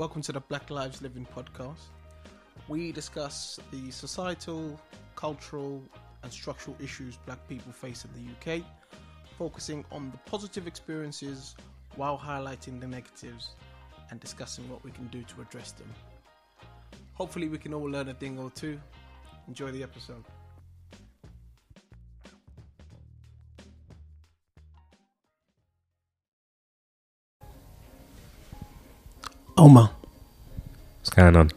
Welcome to the Black Lives Living podcast. We discuss the societal, cultural, and structural issues black people face in the UK, focusing on the positive experiences while highlighting the negatives and discussing what we can do to address them. Hopefully, we can all learn a thing or two. Enjoy the episode. Omar, What's going on?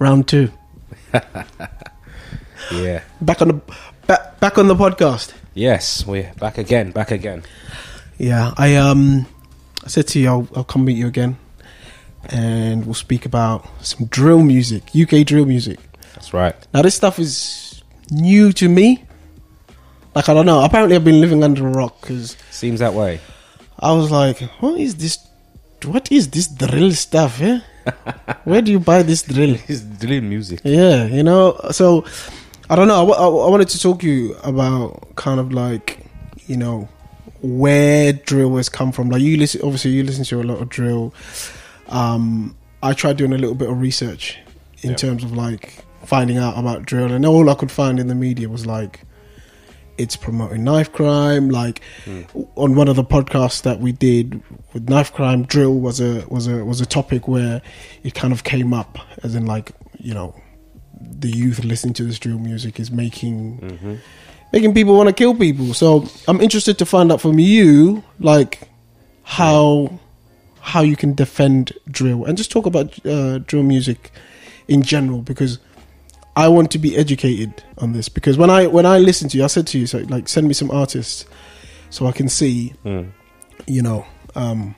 round two. Yeah. Back on the back, back on the podcast. Yes, we're back again, back again. Yeah, I um, I said to you, I'll, I'll come meet you again, and we'll speak about some drill music, UK drill music. That's right. Now, this stuff is new to me. Like I don't know. Apparently, I've been living under a rock because Seems that way. I was like, "What is this? What is this drill stuff? Eh? Where do you buy this drill?" It's drill music. Yeah, you know. So I don't know. I, wa- I wanted to talk to you about kind of like, you know, where drill has come from. Like you listen, obviously you listen to a lot of drill. Um, I tried doing a little bit of research in Yeah. terms of like finding out about drill, and all I could find in the media was like. It's promoting knife crime. Like on one of the podcasts that we did with knife crime, drill was a was a was a topic where it kind of came up as in like you know the youth listening to this drill music is making making people want to kill people. So I'm interested to find out from you, like how how you can defend drill and just talk about uh, drill music in general because I want to be educated on this because when I when I listen to you, I said to you, so like send me some artists so I can see, Mm. you know, um,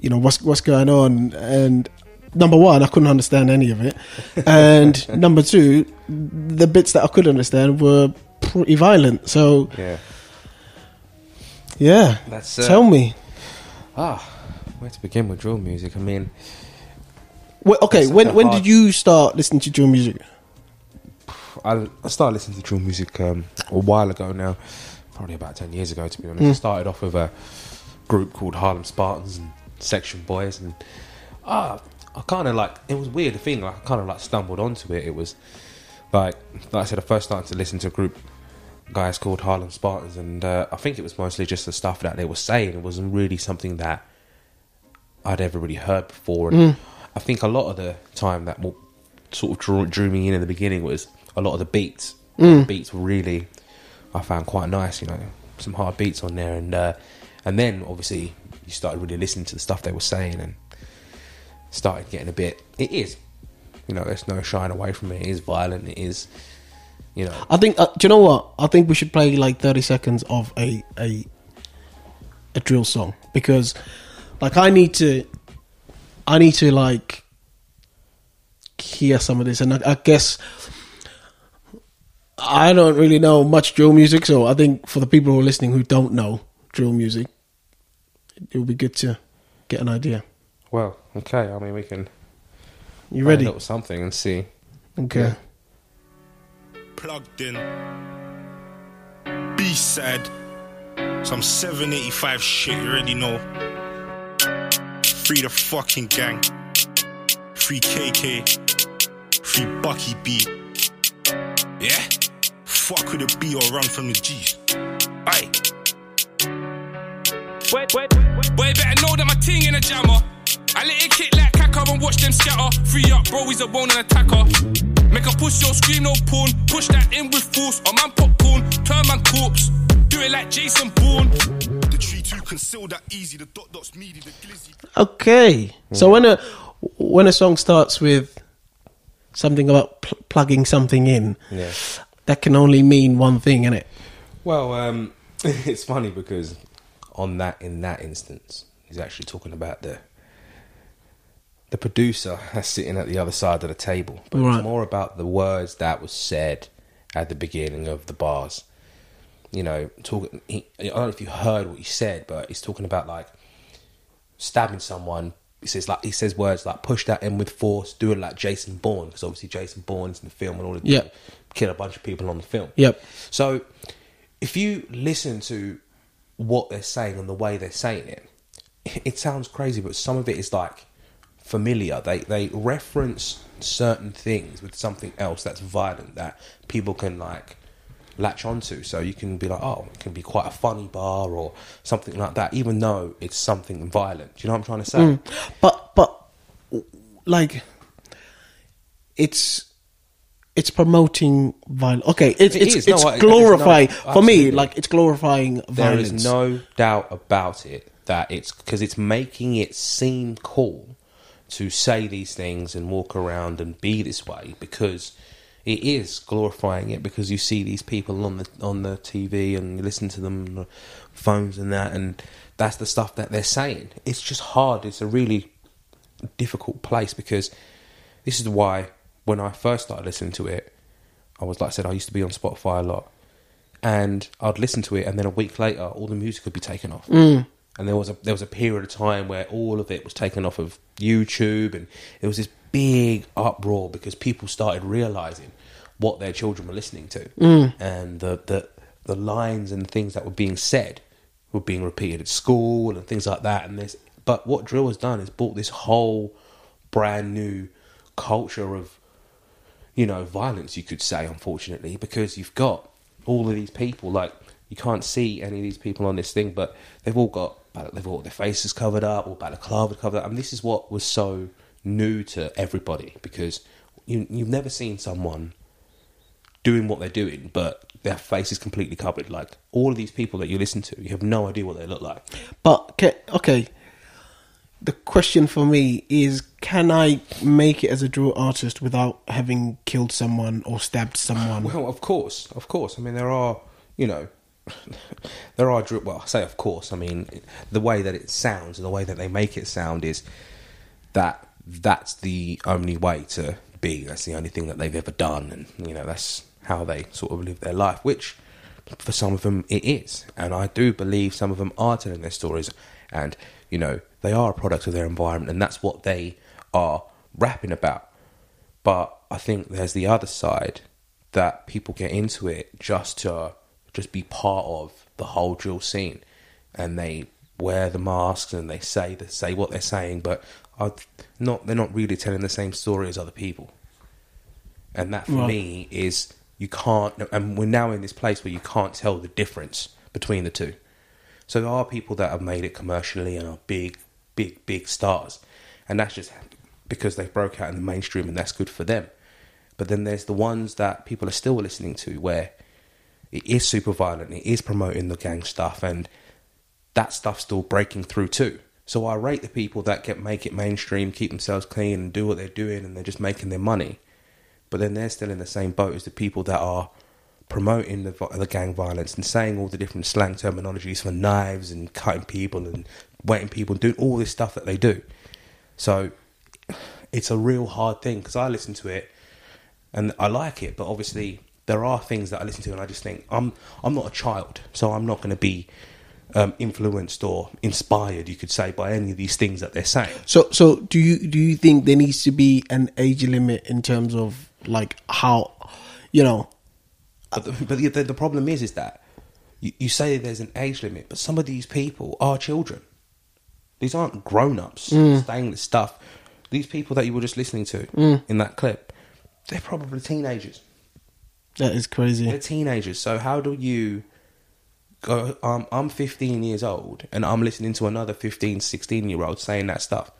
you know what's what's going on. And number one i couldn't understand any of it. And number two the bits that i could understand were pretty violent. So Yeah. yeah. That's uh, tell me. ah, where to begin with drill music? I mean, Wh- okay when when hard- did you start listening to drill music I, I started listening to drill music um, a while ago now, probably about ten years ago to be honest. I started off with a group called Harlem Spartans and Section Boys, and ah, I kind of like it was weird. The thing, like, I kind of like stumbled onto it. It was like, like I said, I first started to listen to a group guys called Harlem Spartans, and uh, I think it was mostly just the stuff that they were saying. It wasn't really something that I'd ever really heard before. And I think a lot of the time that sort of drew, drew me in in the beginning was a lot of the beats. The beats were really, I found quite nice. You know, some hard beats on there, and uh, and then obviously you started really listening to the stuff they were saying, and started getting a bit. It is, you know, there's no shying away from it. It is violent. It is, you know, i think uh, do you know what i think we should play like 30 seconds of a a a drill song because like i need to i need to like hear some of this and i, I guess I don't really know much drill music, so I think for the people who are listening who don't know drill music, it would be good to get an idea. well, okay. I mean, we can You find ready? a something and see. Okay. plugged in. B side. Some 785 shit, you already know. Free the fucking gang. Free KK. Free Bucky B. Yeah? Fuck with the B or run from the G's. Aye. Wait, wait, wait. Boy, better know that my ting in a jammer. I let it kick like caca and watch them scatter. Free up, bro, he's a bone and attacker. Make a push, yo, scream no porn. Push that in with force. A man popcorn, turn man corpse. Do it like Jason Bourne. The tree two conceal that easy. The dot dot's meaty, the glizzy. Okay. So when a when a song starts with something about pl- plugging something in, Yeah. That can only mean one thing, innit? Well, um, it's funny because on that in that instance, he's actually talking about the the producer that's sitting at the other side of the table. But Right. it's more about the words that was said at the beginning of the bars. You know, talking. He, I don't know if you heard what he said, but he's talking about like stabbing someone. He says like he says words like push that in with force, do it like Jason Bourne because obviously Jason Bourne's in the film and all of Yep. Kill a bunch of people on the film. Yep. So if you listen to what they're saying and the way they're saying it, it sounds crazy, but some of it is like familiar. They they reference certain things with something else that's violent that people can like latch onto. So you can be like, oh, it can be quite a funny bar or something like that, even though it's something violent. Do you know what I'm trying to say? Mm. But but like it's it's promoting violence. Okay, it's It it's, is. No, it's I- glorifying no- for me. Like it's glorifying There violence. is no doubt about it that it's because it's making it seem cool to say these things and walk around and be this way because it is glorifying it because you see these people on the on the TV and you listen to them on the phones and that and that's the stuff that they're saying. It's just hard. It's a really difficult place because this is why when I first started listening to it, I was like I said, I used to be on Spotify a lot, and I'd listen to it, and then a week later, all the music would be taken off. Mm. And there was a there was a period of time where all of it was taken off of YouTube, and it was this big uproar because people started realizing what their children were listening to, and the the the lines and things that were being said were being repeated at school and things like that. And this, but what drill has done is brought this whole brand new culture of you know, violence, you could say, unfortunately, because you've got all of these people. Like, you can't see any of these people on this thing, but they've all got, they've all their faces covered up or balaclava covered up. And this is what was so new to everybody because you, you've never seen someone doing what they're doing, but their face is completely covered. Like, all of these people that you listen to, you have no idea what they look like. But okay, okay, the question for me is: Can I make it as a drill artist without having killed someone or stabbed someone? Well, of course, of course. I mean, there are, you know, there are. Well, I say of course. I mean, the way that it sounds and the way that they make it sound is that that's the only way to be. That's the only thing that they've ever done, and you know, that's how they sort of live their life. Which, for some of them, it is, and I do believe some of them are telling their stories, and you know, they are a product of their environment, and that's what they are rapping about. But I think there's the other side that people get into it just to just be part of the whole drill scene, and they wear the masks and they say they say what they're saying, but are not they're not really telling the same story as other people. And that for Right. me is you can't, and we're now in this place where you can't tell the difference between the two. So there are people that have made it commercially and are big, big, big stars, and that's just because they broke out in the mainstream, and that's good for them. But then there's the ones that people are still listening to, where it is super violent, it is promoting the gang stuff, and that stuff's still breaking through too. So I rate the people that get make it mainstream, keep themselves clean, and do what they're doing, and they're just making their money. But then they're still in the same boat as the people that are promoting the, the gang violence and saying all the different slang terminologies for knives and cutting people and wetting people and doing all this stuff that they do. So it's a real hard thing because I listen to it and I like it, but obviously there are things that I listen to and I just think I'm I'm not a child, so I'm not going to be um, influenced or inspired, you could say, by any of these things that they're saying. So, so do you do you think there needs to be an age limit in terms of like how, you know, But the, but the, the, problem is, is that you, you say there's an age limit, but some of these people are children. These aren't grown-ups saying this stuff. These people that you were just listening to in that clip, they're probably teenagers. that is crazy. They're teenagers. So how do you go? Um, I'm 15 years old, and I'm listening to another 15, 16 year old saying that stuff.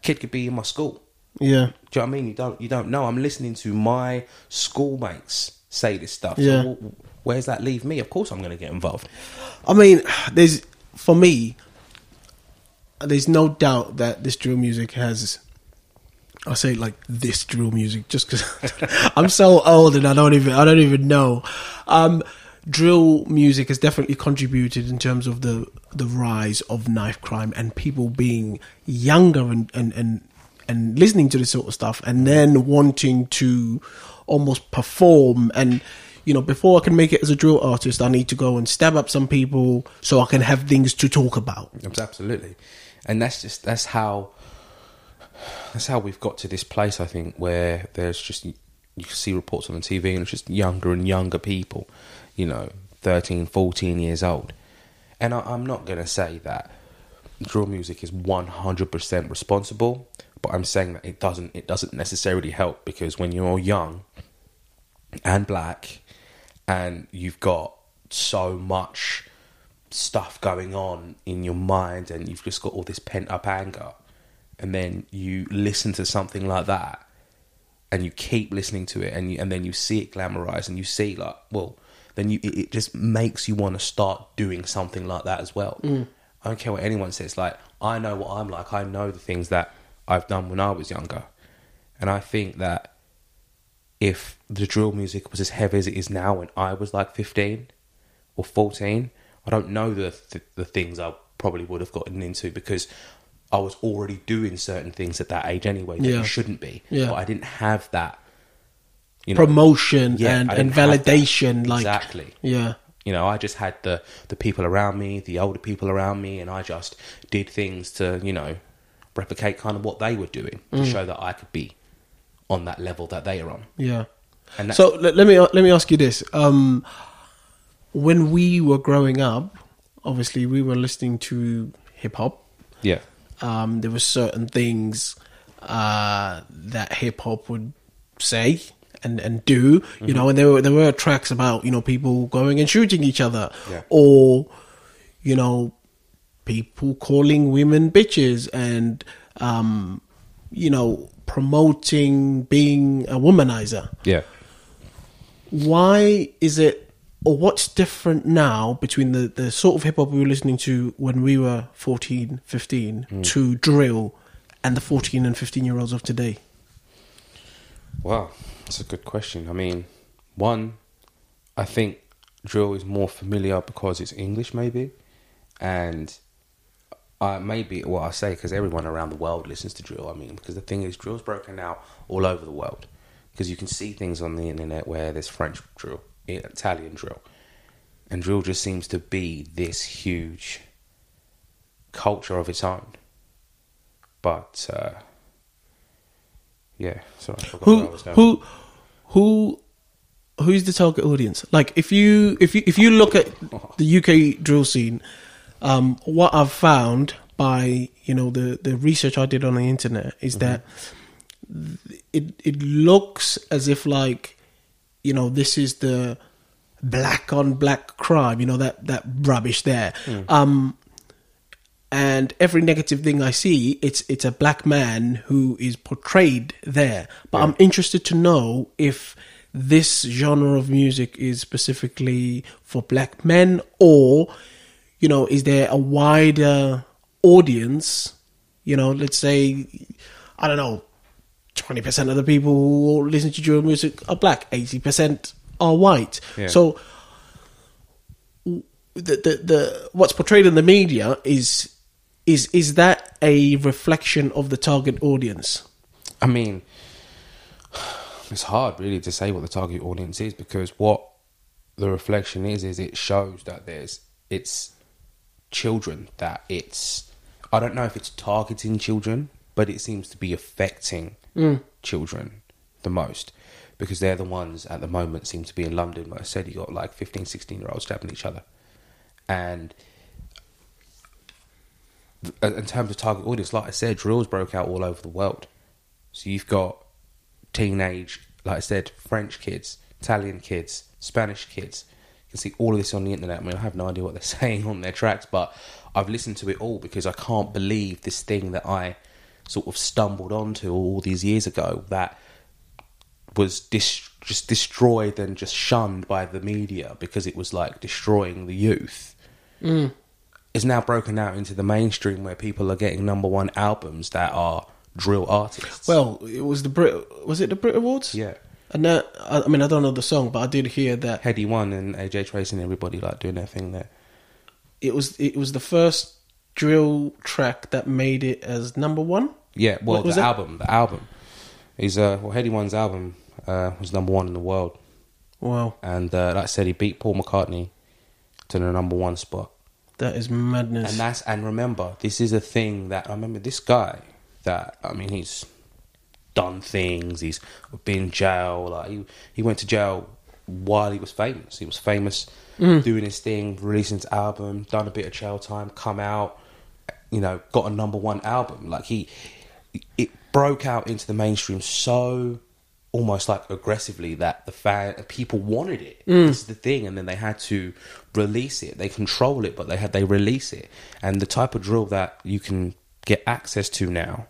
Kid could be in my school. Yeah, Do you know what I mean? You don't you don't know. I'm listening to my schoolmates say this stuff. Yeah. So wh- where's that leave me? Of course I'm going to get involved. I mean, there's for me, there's no doubt that this drill music has. I say like this drill music just because I'm so old and I don't even I don't even know. Um, drill music has definitely contributed in terms of the the rise of knife crime and people being younger and and and, and listening to this sort of stuff and then wanting to almost perform and you know before I can make it as a drill artist I need to go and stab up some people so I can have things to talk about. Absolutely, and that's just that's how that's how we've got to this place. I think where there's just you see reports on the TV and it's just younger and younger people, you know, 13, 14 years old. And I, I'm not going to say that drill music is one hundred percent responsible, but I'm saying that it doesn't it doesn't necessarily help because when you're young and black and you've got so much stuff going on in your mind and you've just got all this pent up anger and then you listen to something like that and you keep listening to it and you, and then you see it glamorized and you see like well then you it, it just makes you want to start doing something like that as well. Mm. I don't care what anyone says like i know what i'm like. I know the things that i've done when i was younger and i think that if the drill music was as heavy as it is now when i was like 15 or 14 i don't know the the, the things i probably would have gotten into because i was already doing certain things at that age anyway that Yeah. you shouldn't be Yeah. but i didn't have that you know Promotion Yeah, and, and didn't have that. validation, like exactly yeah, you know i just had the the people around me the older people around me and i just did things to you know replicate kind of what they were doing to Mm. show that i could be on that level that they are on yeah. and that, So let, let me let me ask you this: um, when we were growing up, obviously we were listening to hip hop. yeah Um, there were certain things uh, that hip hop would say and, and do, Mm-hmm. you know, and there were there were tracks about you know people going and shooting each other, Yeah. or you know people calling women bitches and um, you know promoting being a womanizer. Yeah. Why is it or what's different now between the, the sort of hip hop we were listening to when we were 14 15 to drill and the 14 and 15 year olds of today? Wow, that's a good question. I mean, one, I think drill is more familiar because it's English, maybe, and uh, maybe well, I say because everyone around the world listens to drill. I mean, because the thing is, drill's broken out all over the world. Because you can see things on the internet where there's French drill, Italian drill, and drill just seems to be this huge culture of its own. But uh, yeah, sorry, I forgot where I who was going. who who who's the target audience like if you if you if you look at the UK drill scene um what I've found by you know the the research I did on the internet is that it it looks as if like you know this is the black on black crime you know that that rubbish there. Um and every negative thing I see, it's it's a black man who is portrayed there. But I'm interested to know if this genre of music is specifically for black men, or you know, is there a wider audience? You know, let's say, I don't know, twenty percent of the people who listen to drill music are black, eighty percent are white. Yeah. So the, the the what's portrayed in the media is is is that a reflection of the target audience? I mean, it's hard really to say what the target audience is because what the reflection is is it shows that there's it's children that it's I don't know if it's targeting children, but it seems to be affecting children the most because they're the ones at the moment seem to be in London. Like I said, you got like 15, 16 year olds stabbing each other, and uh, in terms of target audience, like I said, drills broke out all over the world. So you've got teenage, like I said, French kids, Italian kids, Spanish kids. You can see all of this on the internet. I mean, I have no idea what they're saying on their tracks, but I've listened to it all because I can't believe this thing that I sort of stumbled onto all these years ago that was dis- just destroyed and just shunned by the media because it was like destroying the youth mm. is now broken out into the mainstream where people are getting number one albums that are drill artists. Well, it was the Brit. Was it the Brit Awards? yeah, And that, I I mean, I don't know the song, but I did hear that Headie One and AJ Tracey and everybody like doing their thing there. it was it was the first drill track that made it as number one. Yeah, well, What was the it? album, the album is uh, well, Headie One's album uh, was number one in the world, Wow, and uh, like I said, he beat Paul McCartney to the number one spot. that is madness. And that's and remember, this is a thing that I remember this guy that I mean he's done things, he's been in jail, like he he went to jail while he was famous. He was famous mm. doing his thing, releasing his album, done a bit of jail time, come out you know, got a number one album. Like he, it broke out into the mainstream so almost like aggressively that the fan people wanted it. Mm. This is the thing, and then they had to release it. They control it, but they had they release it, and the type of drill that you can get access to now.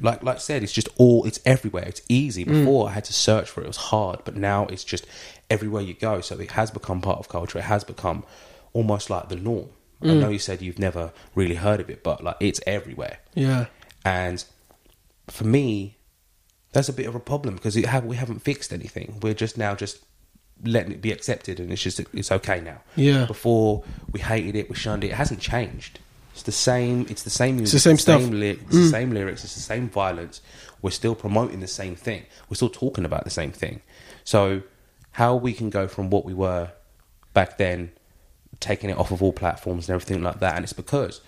Like like I said, it's just all it's everywhere. It's easy. Mm. Before I had to search for it; it was hard. But now it's just everywhere you go. So it has become part of culture. It has become almost like the norm. I mm. know you said you've never really heard of it, but like it's everywhere. Yeah. And for me, that's a bit of a problem because it have, we haven't fixed anything. We're just now just letting it be accepted, and it's just it's okay now. Yeah. Before we hated it, we shunned it. It hasn't changed. It's the same. It's the same music. It's the same stuff. Mm. Ly- it's the same lyrics. It's the same violence. We're still promoting the same thing. We're still talking about the same thing. So, how we can go from what we were back then, taking it off of all platforms and everything like that, and it's because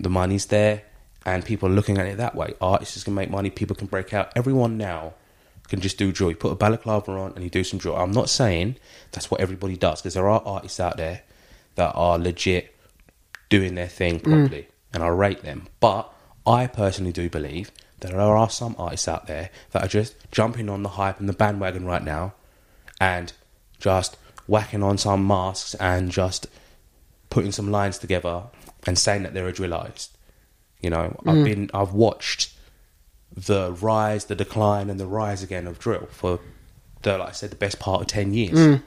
the money's there and people are looking at it that way. Artists can make money. People can break out. Everyone now can just do drill. You put a balaclava on and you do some drill. I'm not saying that's what everybody does because there are artists out there that are legit doing their thing mm. properly, and I rate them. But I personally do believe that there are some artists out there that are just jumping on the hype and the bandwagon right now, and just whacking on some masks and just putting some lines together and saying that they're a drill artist. You know, I've mm. been, I've watched the rise, the decline, and the rise again of drill for the, like I said, the best part of ten years. Mm.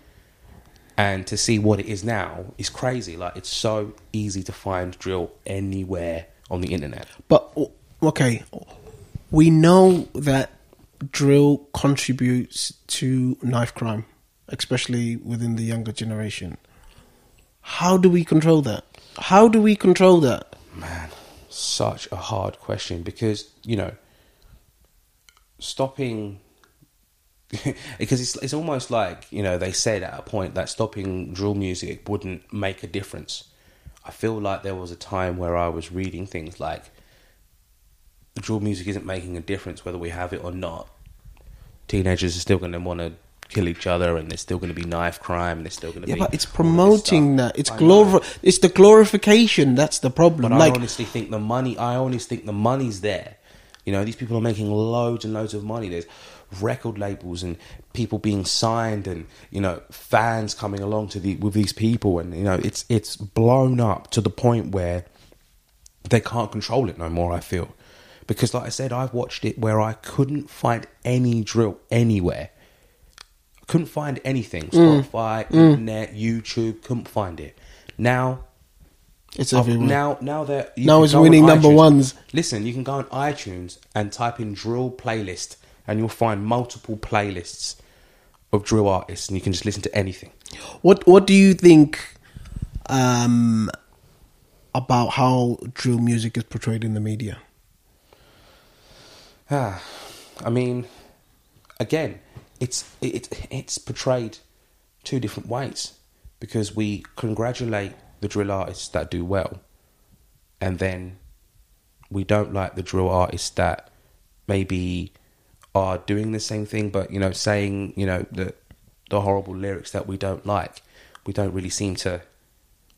And to see what it is now is crazy. Like it's so easy to find drill anywhere on the internet. But okay, we know that drill contributes to knife crime, especially within the younger generation. How do we control that? How do we control that? Man, such a hard question because you know, stopping because it's it's almost like you know they said at a point that stopping drill music wouldn't make a difference. I feel like there was a time where I was reading things like drill music isn't making a difference whether we have it or not. Teenagers are still going to want to kill each other, and there's still going to be knife crime, and there's still going to Yeah, be. but it's promoting that. It's glor. It's the glorification that's the problem. But like I honestly think the money. I honestly think the money's there. You know, these people are making loads and loads of money. There's record labels and people being signed, and you know, fans coming along to the with these people, and you know, it's it's blown up to the point where they can't control it no more. I feel because, like I said, I've watched it where I couldn't find any drill anywhere. Couldn't find anything. Mm. Spotify, internet, YouTube. Couldn't find it. Now it's everywhere. Now, now that you Now it's go on winning number iTunes- ones. Listen, you can go on iTunes and type in drill playlist, and you'll find multiple playlists of drill artists, and you can just listen to anything. What What do you think um, about how drill music is portrayed in the media? Ah, I mean, again, it's it, it's portrayed two different ways because we congratulate the drill artists that do well, and then we don't like the drill artists that maybe are doing the same thing, but you know, saying you know the the horrible lyrics that we don't like. We don't really seem to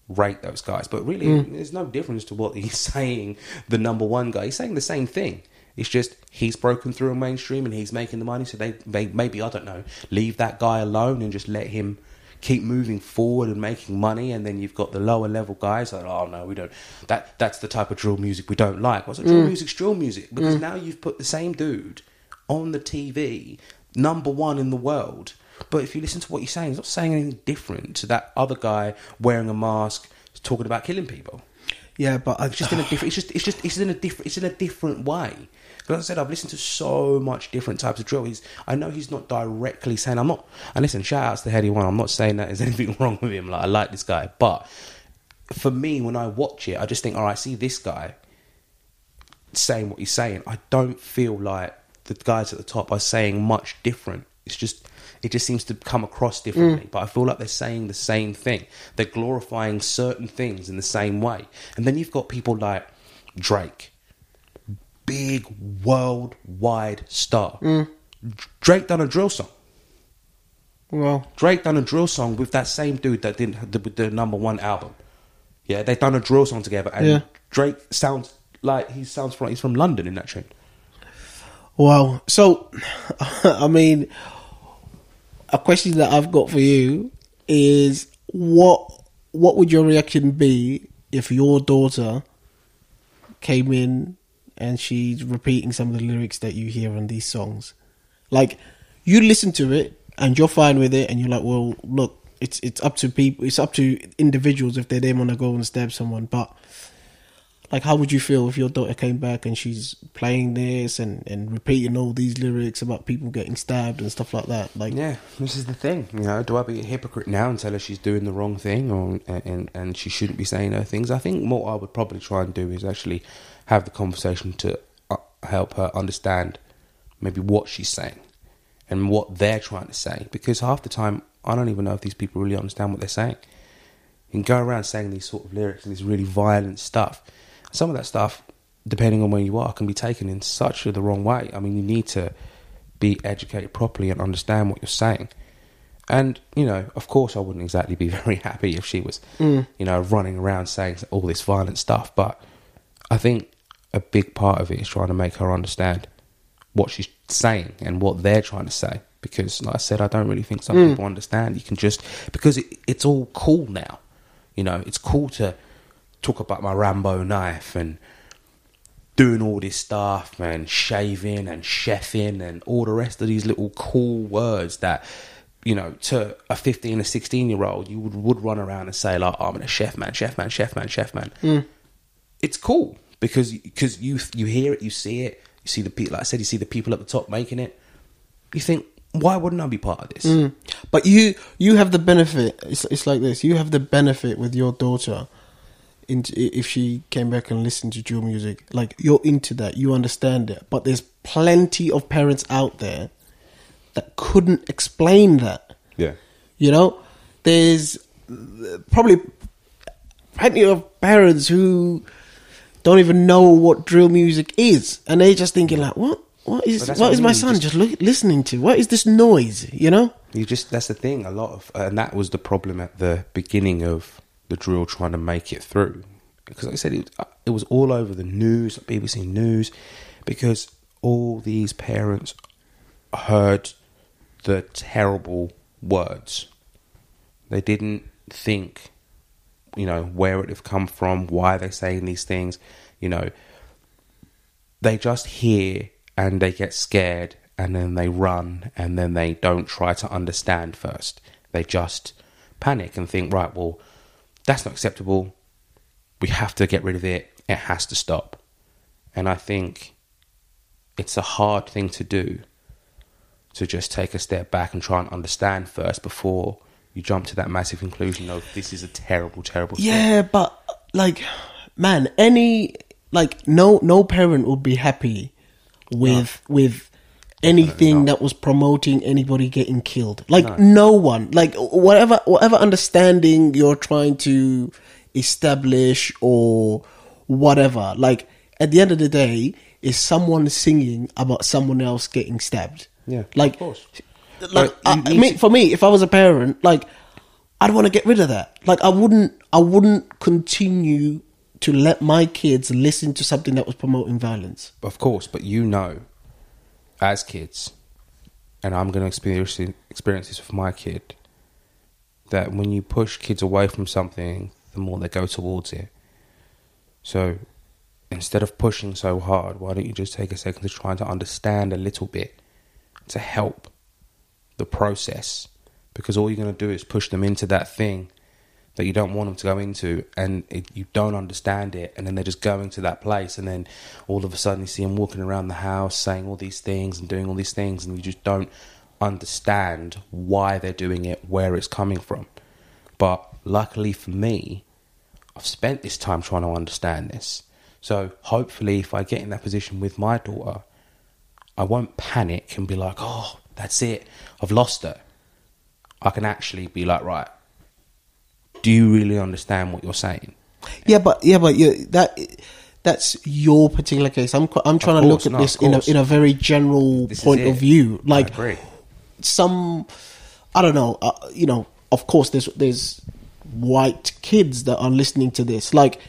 rate those guys, but really, mm. there's no difference to what he's saying. The number one guy, he's saying the same thing. It's just he's broken through a mainstream and he's making the money. So they, they maybe I don't know, leave that guy alone and just let him keep moving forward and making money. And then you've got the lower level guys like, oh no, we don't. That that's the type of drill music we don't like. What's well, so drill mm. music's drill music because mm. now you've put the same dude on the TV, number one in the world. But if you listen to what he's saying, he's not saying anything different to that other guy wearing a mask talking about killing people. Yeah, but I It's just in a different. It's just. It's just. It's in a different. It's in a different way. Because I said, I've listened to so much different types of drill. He's. I know he's not directly saying. I'm not. And listen, shout outs to Headie One. I'm not saying that there's anything wrong with him. Like I like this guy, but for me, when I watch it, I just think, all right, I see this guy saying what he's saying. I don't feel like the guys at the top are saying much different. It's just it just seems to come across differently. Mm. But I feel like they're saying the same thing. They're glorifying certain things in the same way. And then you've got people like Drake, big worldwide star. Mm. Drake done a drill song. well, Drake done a drill song with that same dude that did the, the number one album. Yeah, they've done a drill song together, and Yeah. Drake sounds like he sounds from he's from London in that tune. Wow. So, I mean, a question that I've got for you is what what would your reaction be if your daughter came in and she's repeating some of the lyrics that you hear on these songs? Like, you listen to it and you're fine with it, and you're like, well, look, it's it's up to people, it's up to individuals if they then want to go and stab someone, but like how would you feel if your daughter came back and she's playing this and, and repeating all these lyrics about people getting stabbed and stuff like that like Yeah, this is the thing. You know, do I be a hypocrite now and tell her she's doing the wrong thing, or and and she shouldn't be saying her things? I think what I would probably try and do is actually have the conversation to uh, help her understand maybe what she's saying and what they're trying to say. Because half the time, I don't even know if these people really understand what they're saying. Can go around saying these sort of lyrics and this really violent stuff. Some of that stuff, depending on where you are, can be taken in such a the wrong way. I mean, you need to be educated properly and understand what you're saying. And you know, of course, I wouldn't exactly be very happy if she was, mm. you know, running around saying all this violent stuff. But I think a big part of it is trying to make her understand what she's saying and what they're trying to say. Because, like I said, I don't really think some mm. people understand. You can just because it, it's all cool now. You know, it's cool to talk about my Rambo knife and doing all this stuff and shaving and chefing and all the rest of these little cool words that you know to a 15 or 16 year old you would, would run around and say like oh, i'm a chef man chef man chef man chef man. Mm. It's cool because because you you hear it you see it you see the people like i said you see the people at the top making it. You think why wouldn't i be part of this? Mm. But you you have the benefit it's, it's like this you have the benefit with your daughter into if she came back and listened to drill music like you're into that you understand it but there's plenty of parents out there that couldn't explain that yeah You know, there's probably plenty of parents who don't even know what drill music is, and they're just thinking like, "What? What is? What, what is I my son just- just, look, listening to? What is this noise?" You know? You just that's the thing. A lot of and that was the problem at the beginning of the drill trying to make it through because like I said it, it was all over the news, BBC News, because all these parents heard the terrible words. They didn't think, you know, where it have come from, why they're saying these things. You know, they just hear and they get scared and then they run and then they don't try to understand first. They just panic and think, right, well, that's not acceptable. We have to get rid of it. It has to stop. And I think it's a hard thing to do to just take a step back and try and understand first before you jump to that massive conclusion of this is a terrible, terrible thing. Yeah, but like, man, any like no no parent would be happy with with anything that was promoting anybody getting killed. Like no. one. Like whatever whatever understanding you're trying to establish or whatever. Like at the end of the day, is someone singing about someone else getting stabbed. Yeah, like like I, I mean, for me, if I was a parent, like I'd want to get rid of that. Like I wouldn't, I wouldn't continue to let my kids listen to something that was promoting violence. Of course, but you know, as kids, and I'm going to experience experience this with my kid, that when you push kids away from something, the more they go towards it. So, instead of pushing so hard, why don't you just take a second to try to understand a little bit to help the process? Because all you're going to do is push them into that thing that you don't want them to go into and it, you don't understand it and then they're just going to that place and then all of a sudden you see them walking around the house saying all these things and doing all these things and you just don't understand why they're doing it where it's coming from. But luckily for me i've spent this time trying to understand this. So hopefully if i get in that position with my daughter i won't panic and be like oh that's it. I've lost her. I can actually be like right do you really understand what you're saying? Yeah, but yeah, but you, that that's your particular case. I'm I'm trying to look at no, this in a in a very general This point of view. I Like agree. some, I don't know. Uh, you know, of course, there's there's white kids that are listening to this. Like,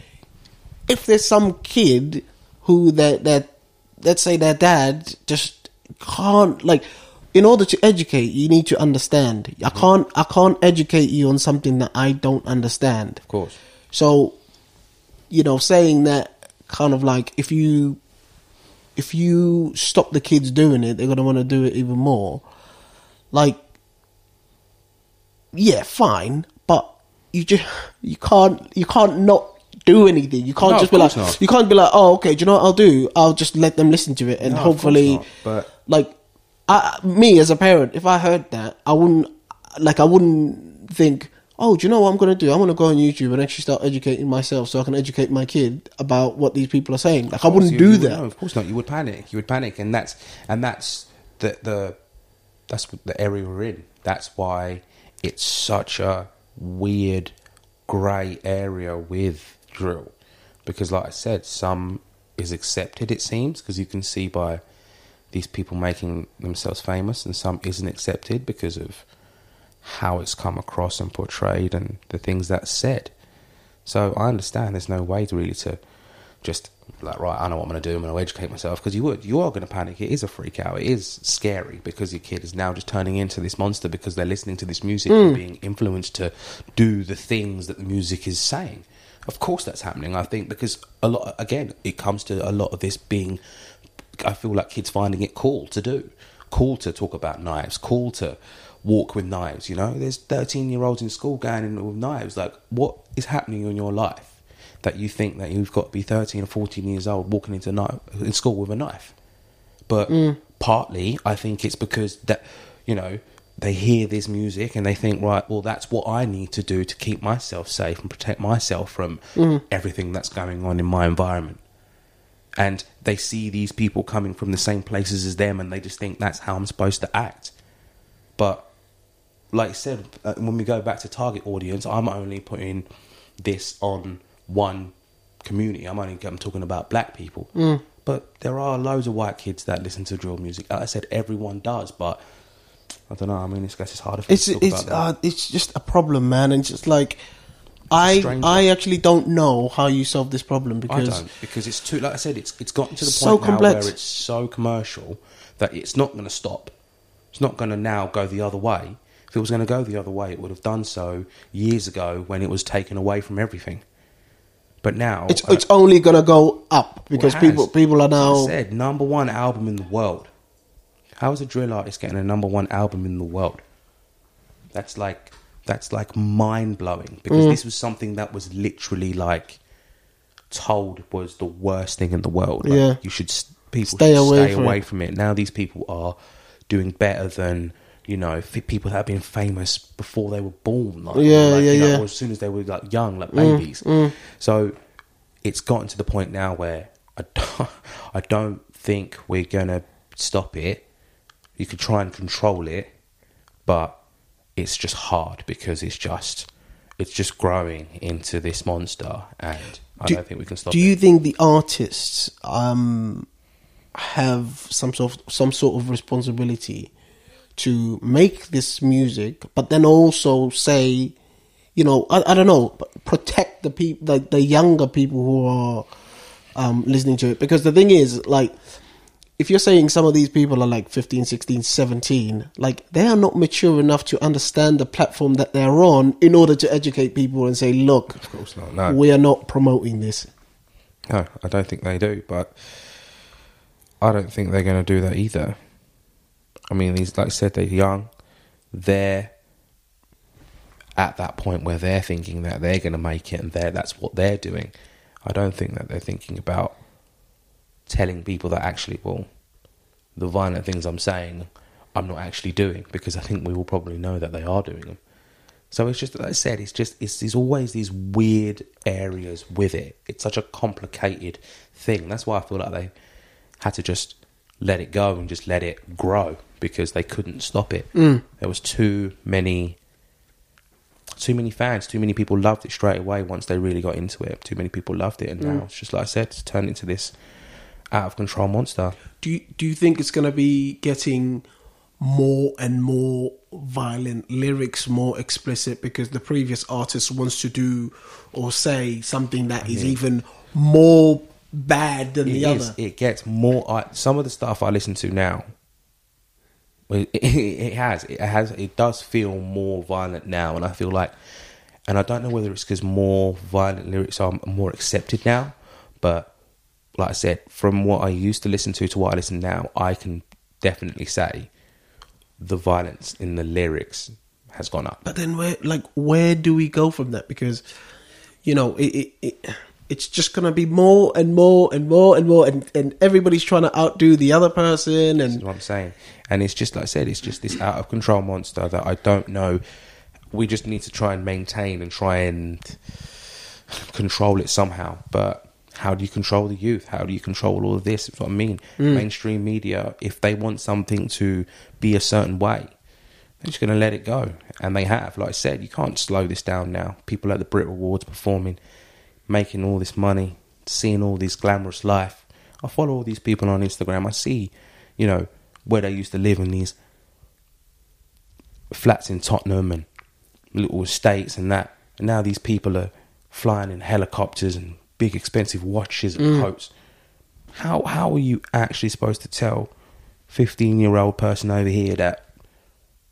if there's some kid who that that let's say their dad just can't like in order to educate you need to understand. I mm-hmm. can't i can't educate you on something that i don't understand. Of course. so you know saying that kind of like if you if you stop the kids doing it they're going to want to do it even more. Like yeah fine but you just you can't you can't not do anything. You can't No, just be like not. you can't be like oh okay do you know what i'll do? I'll just let them listen to it and No, hopefully not, but- like I, me as a parent if i heard that i wouldn't like i wouldn't think oh do you know what i'm going to do i'm going to go on youtube and actually start educating myself so i can educate my kid about what these people are saying like i wouldn't You- do you- that No, of course not. You would panic. You would panic, and that's and that's the the that's the area we're in. That's why it's such a weird grey area with drill, because like I said, some is accepted. It seems because you can see by these people making themselves famous, and some isn't accepted because of how it's come across and portrayed and the things that's said. So I understand there's no way to really to just like right, I know what I'm going to do. I'm going to educate myself because you would, you are going to panic. It is a freak out. It is scary because your kid is now just turning into this monster because they're listening to this music and mm. being influenced to do the things that the music is saying. Of course, that's happening. I think because a lot again, it comes to a lot of this being. I feel like kids finding it cool to do, cool to talk about knives, cool to walk with knives. You know, there's 13 year olds in school going in with knives. Like, what is happening in your life that you think that you've got to be 13 or 14 years old walking into knife, in school with a knife? But mm. partly, I think it's because that you know they hear this music and they think, right, well, that's what I need to do to keep myself safe and protect myself from mm. everything that's going on in my environment and they see these people coming from the same places as them and they just think that's how I'm supposed to act. But like I said, uh, when we go back to target audience, I'm only putting this on one community. I'm only I'm talking about black people. But there are loads of white kids that listen to drill music. Like I said, everyone does, but I don't know. I mean, it's, guess it's harder it's it's uh, it's just a problem, man, and just like I strange I actually don't know how you solve this problem I because don't because it's too. Like I said, it's it's gotten to the So point now complex. where it's so commercial that it's not going to stop. It's not going to now go the other way. If it was going to go the other way, it would have done so years ago when it was taken away from everything. But now it's uh, it's only gonna go up because well, it has. people people are As I now said number one album in the world. How is a drill artist getting a number one album in the world? That's like that's like mind blowing Mm. because this was something that was literally like told was the worst thing in the world. Like, Yeah. you should people Stay should away stay from away it. from it. Now these people are doing better than you know people that have been famous before they were born. Like, Yeah, like, yeah, you know, yeah. Or as soon as they were like young, like Mm, babies. So it's gotten to the point now where I don't, I don't think we're gonna stop it. You could try and control it, but it's just hard because it's just it's just growing into this monster, and I Do- don't think we can stop Do it. you think the artists um, have some sort of some sort of responsibility to make this music, but then also say, you know, I, I don't know, protect the people, the, the younger people who are um, listening to it? Because the thing is, like, if you're saying some of these people are like 15, 16, 17, like they are not mature enough to understand the platform that they're on in order to educate people and say, look, Of course not. No, we are not promoting this. no, I don't think they do. But I don't think they're going to do that either. I mean, these, like I said, they're young. They're at that point where they're thinking that they're going to make it, and they're, that's what they're doing. I don't think that they're thinking about telling people that actually, well, the violent things I'm saying, I'm not actually doing because I think we all probably know that they are doing them. So it's just, like I said, it's just, it's, there's always these weird areas with it. It's such a complicated thing. That's why I feel like they had to just let it go and just let it grow because they couldn't stop it. Mm. There was too many, too many fans, too many people loved it straight away once they really got into it. Too many people loved it, and mm. now it's just like I said, it's turned into this out of control monster. Do you, do you think it's going to be getting more and more violent lyrics, more explicit because the previous artist wants to do or say something that is even more bad than It the is. other. It gets more. I, some of the stuff I listen to now, it, it has. It has. It does feel more violent now, and I feel like, and I don't know whether it's because more violent lyrics are more accepted now, but like I said, from what I used to listen to to what I listen now, I can definitely say the violence in the lyrics has gone up. But then where like where do we go from that? Because you know it, it, it it's just gonna be more and more and more and more, and and everybody's trying to outdo the other person, That's and what I'm saying. And it's just like I said, it's just this out of control monster that I don't know. We just need to try and maintain and try and control it somehow. But how do you control the youth? How do you control all of this? That's what I mean. Mm. Mainstream media, if they want something to be a certain way, they're just going to let it go. And they have. Like I said, you can't slow this down now. People at the Brit Awards performing, making all this money, seeing all this glamorous life. I follow all these people on Instagram. I see, you know, where they used to live in these flats in Tottenham and little estates and that. And now these people are flying in helicopters and big expensive watches and mm. coats. How how are you actually supposed to tell fifteen year old person over here that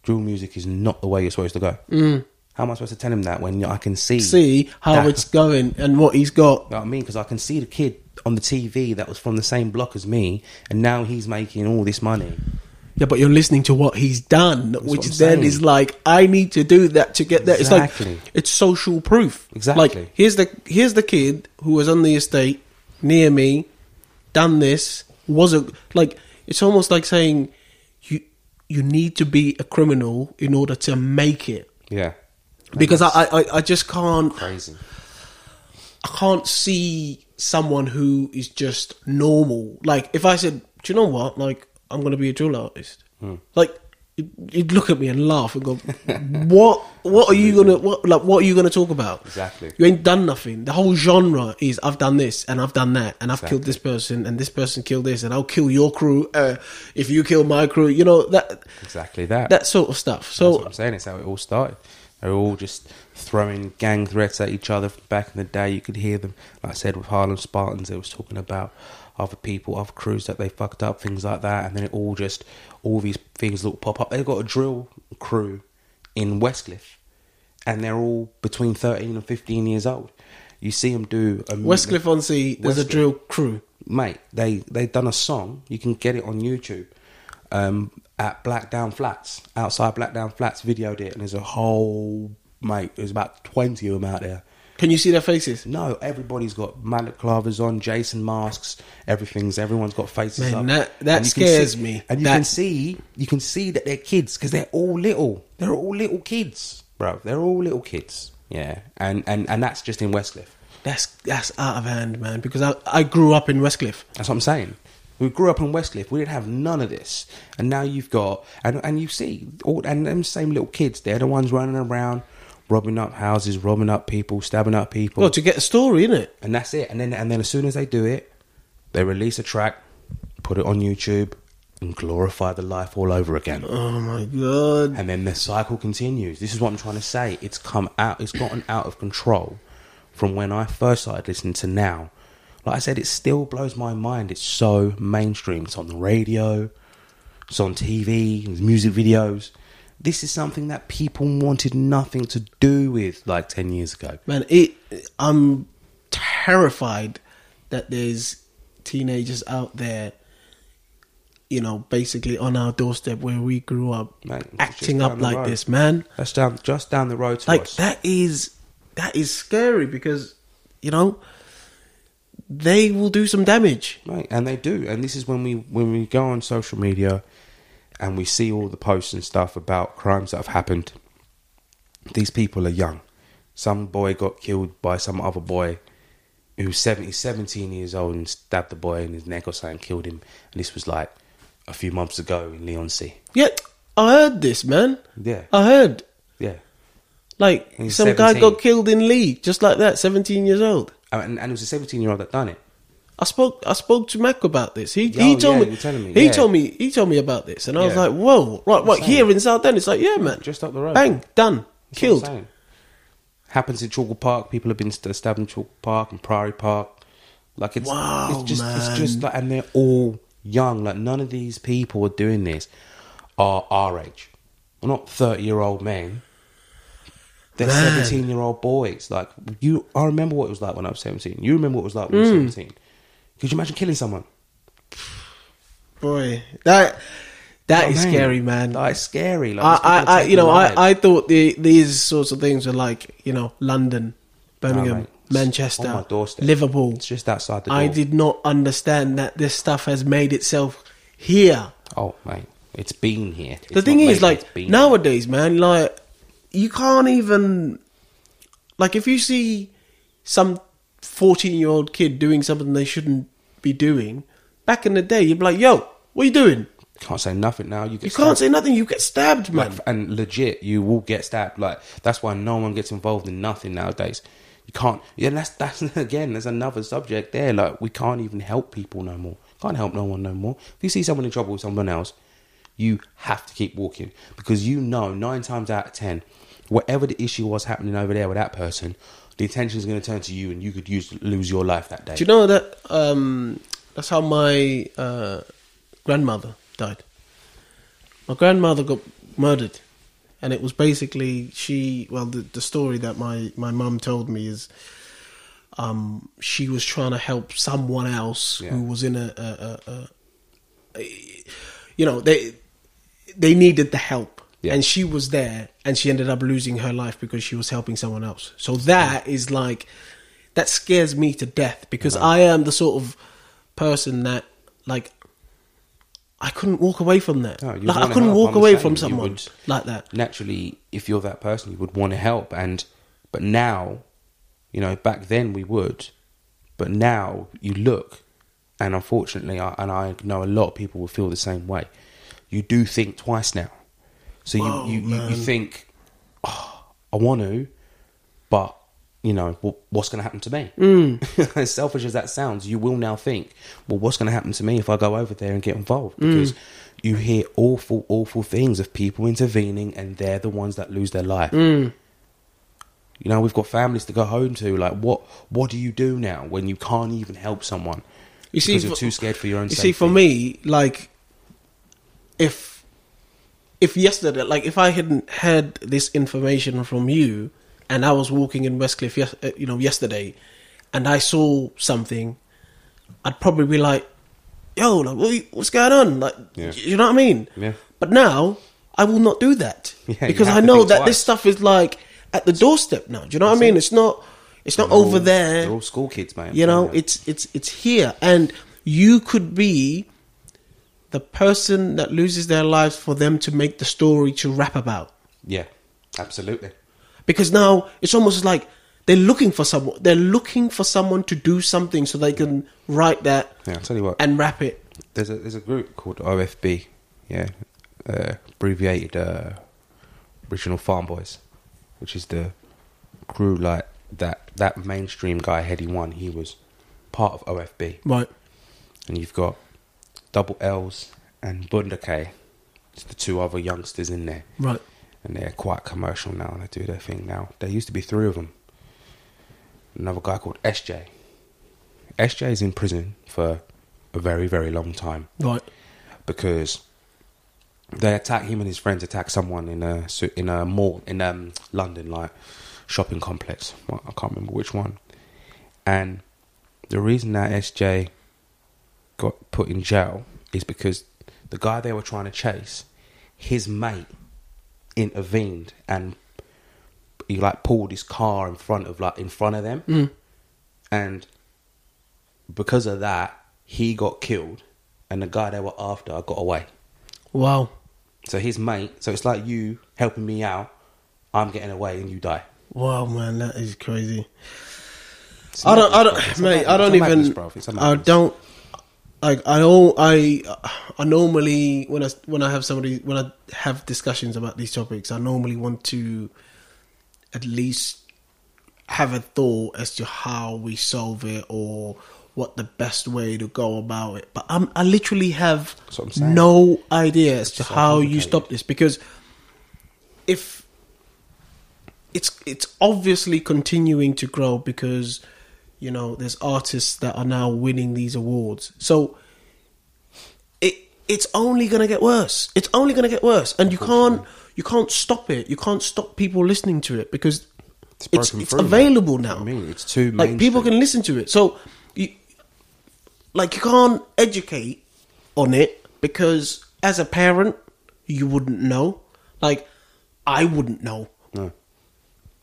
drill music is not the way you're supposed to go? Mm. How am I supposed to tell him that when I can see see how that- it's going and what he's got. you know what I mean? Because I can see the kid on the TV that was from the same block as me, and now he's making all this money. Yeah, but you're listening to what he's done, what which then saying. is like, I need to do that to get there. Exactly. It's like it's social proof. Exactly. Like here's the here's the kid who was on the estate near me, done this, wasn't like it's almost like saying you you need to be a criminal in order to make it. Yeah, Because I, I I just can't crazy. I can't see someone who is just normal. Like if I said, "Do you know what? Like I'm going to be a drill artist," like you'd, look at me and laugh and go, "What? What are you gonna? What like? What are you gonna talk about? Exactly. You ain't done nothing. The whole genre is I've done this and I've done that and I've killed this person and this person killed this and I'll kill your crew uh, if you kill my crew. You know that Exactly that. that sort of stuff. That's So what I'm saying. It's how it all started. They were all just throwing gang threats at each other back in the day. You could hear them, like I said, with Harlem Spartans. They was talking about other people, other crews that they fucked up, things like that. And then it all just, all these things look pop up. They've got a drill crew in Westcliff, and they're all between 13 and 15 years old. You see them do a Westcliff on Sea, there's a drill crew. mate, they they done a song. You can get it on YouTube. Um, at Blackdown Flats, outside Blackdown Flats, videoed it, and there's a whole mate. There's about twenty of them out there. Can you see their faces? No, everybody's got mallet clavers on, Jason masks, everything's. Everyone's got faces Man, up. that- that And you can scares see- me. And you That- can see, you can see that they're kids because they're all little. They're all little kids, bro. They're all little kids. Yeah, and and and that's just in Westcliff. That's that's out of hand, man. Because I I grew up in Westcliff. That's what I'm saying. We grew up in Westcliff. We didn't have none of this, and now you've got and and you see all and them same little kids. They're the ones running around, robbing up houses, robbing up people, stabbing up people, Well, to get a story, in it, and that's it. And then and then as soon as they do it, they release a track, put it on YouTube, and glorify the life all over again. Oh my god. And then the cycle continues. This is what I'm trying to say. It's come out. It's gotten out of control from when I first started listening to now. Like I said, it still blows my mind. It's so mainstream. It's on the radio. It's on TV. There's music videos. This is something that people wanted nothing to do with like ten years ago. Man, it I'm terrified that there's teenagers out there you know, basically on our doorstep where we grew up just acting up like road. this, man. That's down just down the road to like us. that is that is scary because you know they will do some damage. Right, and they do, and this is when we when we go on social media and we see all the posts and stuff about crimes that have happened. These people are young. Some boy got killed by some other boy who's 70, 17 years old and stabbed the boy in his neck or something, killed him. And this was like a few months ago in Leigh-on-Sea. Yeah, I heard this, man. Yeah, I heard yeah. like some guy got killed in Leigh, just like that, seventeen years old. Uh, And, and it was a 17 year old that done it. I spoke I spoke to Mac about this. He Oh, he told yeah, me, were me, he yeah. told me he told me about this, and I was like, whoa, right, right here in Southend. It's like, yeah, man, Just up the road. bang, done, That's killed. Happens in Chalkwell Park. People have been stabbed in Chalkwell Park and Priory Park. Like it's, Wow, it's just, it's just like, and they're all young. Like none of these people are doing this are our age. They're not thirty-year-old men. They're Man. seventeen-year-old boys. Like you, I remember what it was like when I was seventeen. You remember what it was like when Mm. you were seventeen. Could you imagine killing someone? Boy, that that You is know what I mean? scary, man. Like, scary. Like, I, I, you know, lives. I, I thought the, these sorts of things were like, you know, London, Birmingham, mate. Manchester, On my doorstep. Liverpool. It's just outside the door. I did not understand that this stuff has made itself here. Oh, mate, it's been here. the thing is, like it's nowadays, man, like you can't even like if you see some fourteen-year-old kid doing something they shouldn't be doing. Back in the day, you'd be like, "Yo, what are you doing?" Can't say nothing now. You get You can't stabbed. say nothing. You get stabbed, man. Like, and legit, you will get stabbed. Like that's why no one gets involved in nothing nowadays. You can't. Yeah, that's that's again. There's another subject there. Like we can't even help people no more. Can't help no one no more. If you see someone in trouble with someone else, you have to keep walking because you know nine times out of ten, whatever the issue was happening over there with that person, the attention is going to turn to you, and you could use lose your life that day. Do you know that um, that's how my uh, grandmother died? My grandmother got murdered, and it was basically she. Well, the, the story that my my mum told me is, um, she was trying to help someone else Yeah. who was in a, a, a, a, a, you know, they they needed the help. Yeah. And she was there, and she ended up losing her life because she was helping someone else. So that is like, that scares me to death because uh-huh. I am the sort of person that, like, I couldn't walk away from that. No, like, I couldn't walk away from someone like that. naturally, if you're that person, you would want to help. And but now, you know, back then we would, but now you look, and unfortunately, I, and I know a lot of people will feel the same way. You do think twice now, so you Oh, you, you, you think, oh, I want to, but you know, well, what's going to happen to me? Mm. as selfish as that sounds, you will now think, well, what's going to happen to me if I go over there and get involved? Mm. Because you hear awful, awful things of people intervening, and they're the ones that lose their life. Mm. You know, we've got families to go home to. Like, what what do you do now when you can't even help someone? You see, because you're for- too scared for your own You safety. see, for me, like, if if yesterday, like, if I hadn't had this information from you, and I was walking in Westcliff, yes, uh, you know, yesterday, and I saw something, I'd probably be like, "Yo, like, what's going on?" Like, Yeah. you know what I mean? Yeah. But now I will not do that Yeah, because I know that twice. this stuff is like at the doorstep now. Do you know what I mean? It's not. It's not They're all- over there They're all school kids, man. you know Yeah. it's it's it's here and you could be the person that loses their lives for them to make the story to rap about yeah, absolutely. because now it's almost like they're looking for someone they're looking for someone to do something so they can write that Yeah, I'll tell you what. and rap it there's a there's a group called OFB, yeah, uh, abbreviated uh, Original Farm Boys, which is the crew like that that mainstream guy Headie One. He was part of OFB, right and you've got Double Lz and Bandokay. It's the two other youngsters in there, right and they're quite commercial now. They do their thing now. There used to be three of them. Another guy called SJ. SJ is in prison for a very very long time right because they attack him and his friends attack someone in a in a mall in um, London, like shopping complex. Well, I can't remember which one. And the reason that SJ got put in jail is because the guy they were trying to chase, his mate intervened and he like pulled his car in front of like in front of them, Mm. and because of that, he got killed, and the guy they were after got away. wow So his mate, so it's like you helping me out, I'm getting away, and you die. wow man that is crazy I don't, I don't, mate. I don't It's a madness, even. bro. It's a I don't. Like I. I I normally when I when I have somebody when I have discussions about these topics, I normally want to at least have a thought as to how we solve it or what the best way to go about it. But I'm, I literally have That's what I'm saying. no idea as to so how you stop this because if it's it's obviously continuing to grow because you know there's artists that are now winning these awards. So it it's only gonna get worse. It's only gonna get worse, and you can't you can't stop it. You can't stop people listening to it because It's it's it's, available now. I mean, it's too like people can listen to it. So you like you can't educate on it because as a parent you wouldn't know. Like I wouldn't know. No.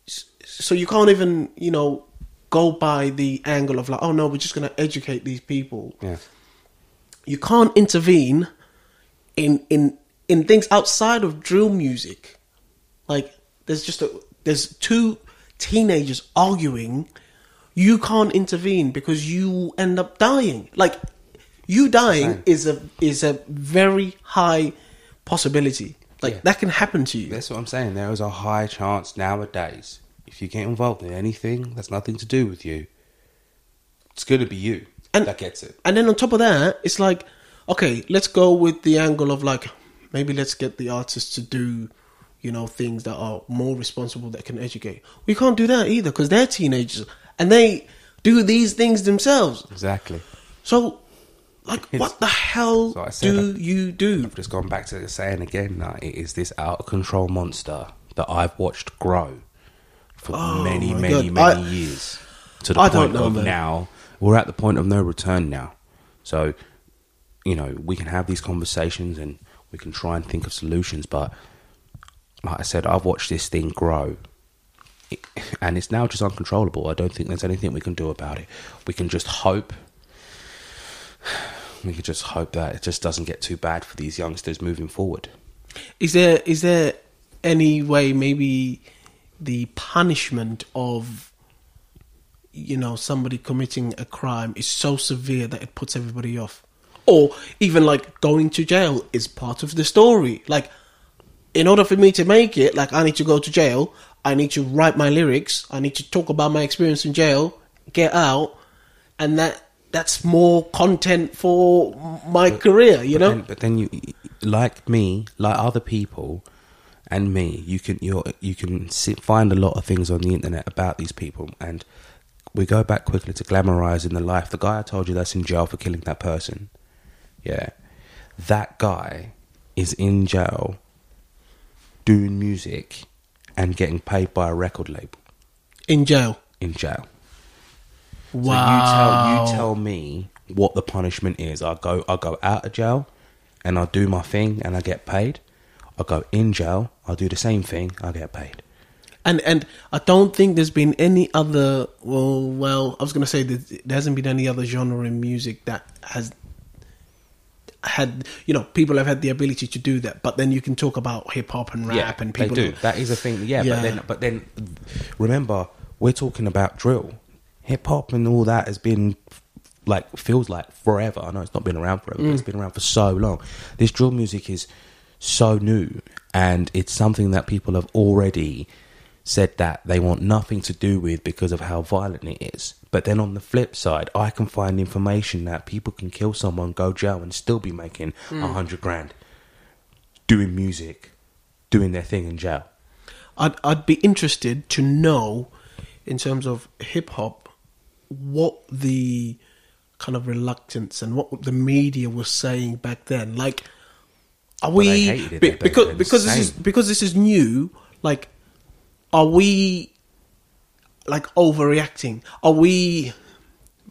So you can't even you know go by the angle of like oh no we're just going to educate these people Yeah. you can't intervene in in in things outside of drill music. Like there's just a there's two teenagers arguing. You can't intervene because you end up dying. Like you dying Right. is a is a very high possibility. Like Yeah. that can happen to you. That's what I'm saying. There is a high chance nowadays, if you get involved in anything that's nothing to do with you, it's going to be you And- that gets it. And then on top of that, it's like, okay, let's go with the angle of like, maybe let's get the artists to do, you know, things that are more responsible that can educate. We can't do that either because they're teenagers and they do these things themselves. Exactly. So, like, It's- what the hell So said do that- you do? I've just gone back to the saying again that it is this out of control monster that I've watched grow for Oh many, many, God. many I- years. To the I don't point know, of man. now, we're at the point of no return now. So, you know, we can have these conversations and we can try and think of solutions, but like I said, I've watched this thing grow. It- And it's now just uncontrollable. I don't think there's anything we can do about it. We can just hope we can just hope that it just doesn't get too bad for these youngsters moving forward. Is there is there any way maybe the punishment of you know somebody committing a crime is so severe that it puts everybody off. Or even like going to jail is part of the story. Like in order for me to make it like i need to go to jail i need to write my lyrics i need to talk about my experience in jail get out and that that's more content for my career you but know? then, but then you, like me, like other people, and me, you can you you can sit, find a lot of things on the internet about these people, and we go back quickly to glamorizing the life. The guy I told you that's in jail for killing that person, yeah, that guy is in jail doing music and getting paid by a record label in jail in jail. wow So you tell you tell me what the punishment is. I go I go out of jail and I do my thing and I get paid. I go in jail, I do the same thing, I get paid. And and I don't think there's been any other. Well, well, I was gonna say that there hasn't been any other genre in music that has had you know people have had the ability to do that. But then you can talk about hip hop and rap and people. they do. That is a thing. Yeah, Yeah. but then but then remember we're talking about drill, hip hop, and all that has been like feels like forever. I know it's not been around forever, but mm. it's been around for so long. This drill music is so new, and it's something that people have already said that they want nothing to do with because of how violent it is. But then on the flip side, I can find information that people can kill someone, go jail, and still be making hmm. a hundred grand doing music, doing their thing in jail. I'd I'd be interested to know, in terms of hip hop, what the kind of reluctance and what the media was saying back then. Like, are we it be- back because because this is because this is new? Like, are we like overreacting? Are we